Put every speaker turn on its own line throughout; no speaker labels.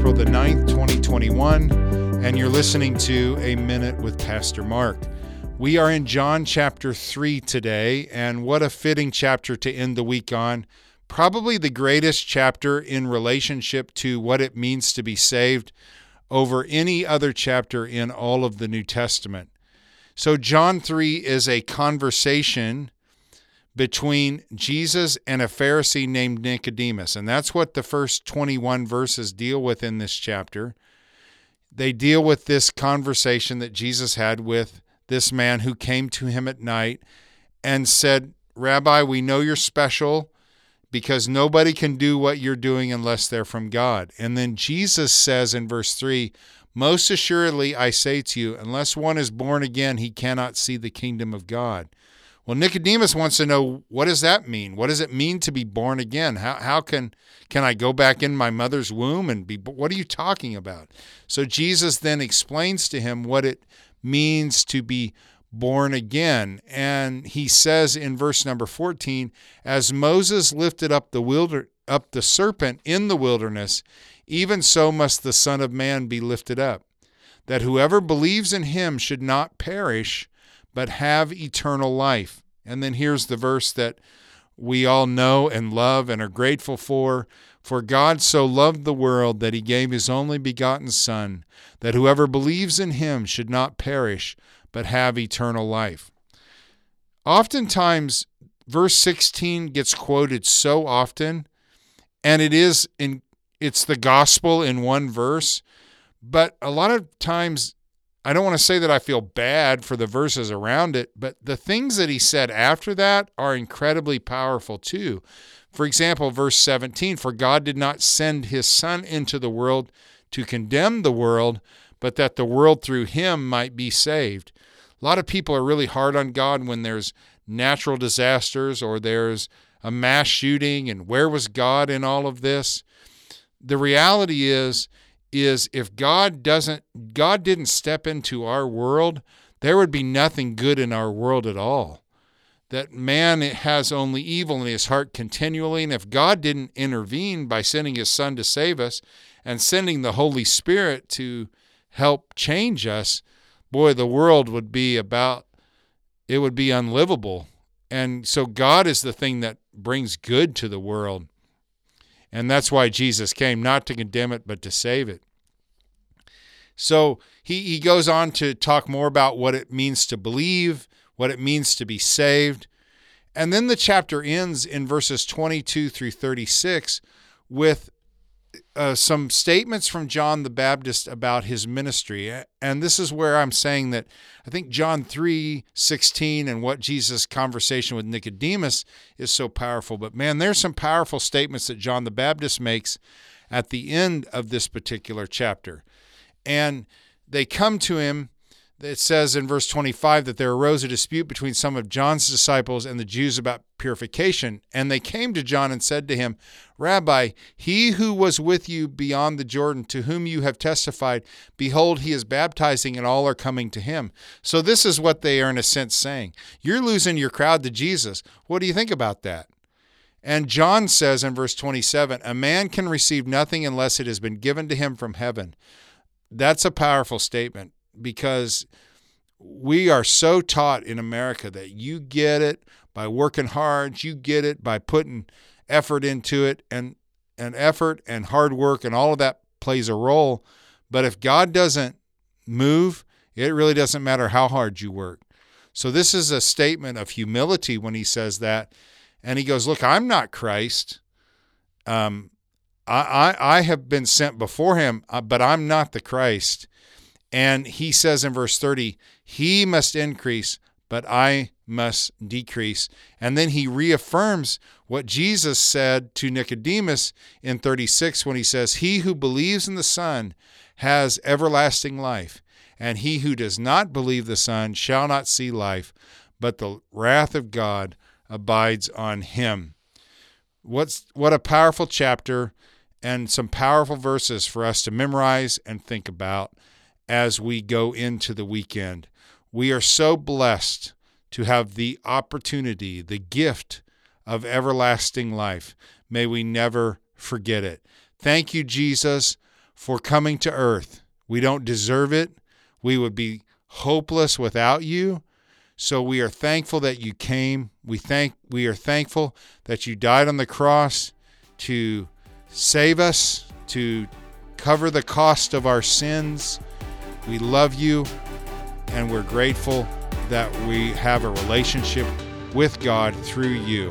April the 9th, 2021, and you're listening to A Minute with Pastor Mark. We are in John chapter 3 today, and what a fitting chapter to end the week on. Probably the greatest chapter in relationship to what it means to be saved over any other chapter in all of the New Testament. So, John 3 is a conversation between Jesus and a Pharisee named Nicodemus. And that's what the first 21 verses deal with in this chapter. They deal with this conversation that Jesus had with this man who came to him at night and said, Rabbi, we know you're special because nobody can do what you're doing unless they're from God. And then Jesus says in verse 3 Most assuredly, I say to you, unless one is born again, he cannot see the kingdom of God. Well, Nicodemus wants to know what does that mean? What does it mean to be born again? How, how can can I go back in my mother's womb and be what are you talking about? So Jesus then explains to him what it means to be born again. And he says in verse number 14, as Moses lifted up the wilder up the serpent in the wilderness, even so must the Son of Man be lifted up, that whoever believes in him should not perish, but have eternal life. And then here's the verse that we all know and love and are grateful for. For God so loved the world that he gave his only begotten Son, that whoever believes in him should not perish, but have eternal life. Oftentimes, verse 16 gets quoted so often, and it is in it's the gospel in one verse, but a lot of times I don't want to say that I feel bad for the verses around it, but the things that he said after that are incredibly powerful too. For example, verse 17 For God did not send his Son into the world to condemn the world, but that the world through him might be saved. A lot of people are really hard on God when there's natural disasters or there's a mass shooting, and where was God in all of this? The reality is, is if God doesn't God didn't step into our world, there would be nothing good in our world at all. That man has only evil in his heart continually, and if God didn't intervene by sending his son to save us and sending the Holy Spirit to help change us, boy, the world would be about it would be unlivable. And so God is the thing that brings good to the world. And that's why Jesus came, not to condemn it, but to save it. So he, he goes on to talk more about what it means to believe, what it means to be saved. And then the chapter ends in verses 22 through 36 with uh, some statements from John the Baptist about his ministry. And this is where I'm saying that I think John 3 16 and what Jesus' conversation with Nicodemus is so powerful. But man, there's some powerful statements that John the Baptist makes at the end of this particular chapter. And they come to him it says in verse 25 that there arose a dispute between some of John's disciples and the Jews about purification. And they came to John and said to him, Rabbi, he who was with you beyond the Jordan, to whom you have testified, behold, he is baptizing, and all are coming to him. So this is what they are, in a sense, saying You're losing your crowd to Jesus. What do you think about that? And John says in verse 27 A man can receive nothing unless it has been given to him from heaven. That's a powerful statement because we are so taught in America that you get it by working hard, you get it by putting effort into it, and and effort and hard work and all of that plays a role. But if God doesn't move, it really doesn't matter how hard you work. So this is a statement of humility when he says that, and he goes, "Look, I'm not Christ. Um, I, I I have been sent before him, uh, but I'm not the Christ." And he says in verse 30, He must increase, but I must decrease. And then he reaffirms what Jesus said to Nicodemus in 36 when he says, He who believes in the Son has everlasting life, and he who does not believe the Son shall not see life, but the wrath of God abides on him. What's what a powerful chapter and some powerful verses for us to memorize and think about as we go into the weekend. We are so blessed to have the opportunity, the gift of everlasting life. May we never forget it. Thank you, Jesus, for coming to earth. We don't deserve it. We would be hopeless without you. So we are thankful that you came. We thank we are thankful that you died on the cross to save us, to cover the cost of our sins. We love you and we're grateful that we have a relationship with God through you.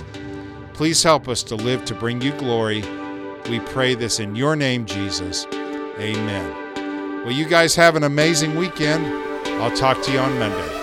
Please help us to live to bring you glory. We pray this in your name, Jesus. Amen. Well, you guys have an amazing weekend. I'll talk to you on Monday.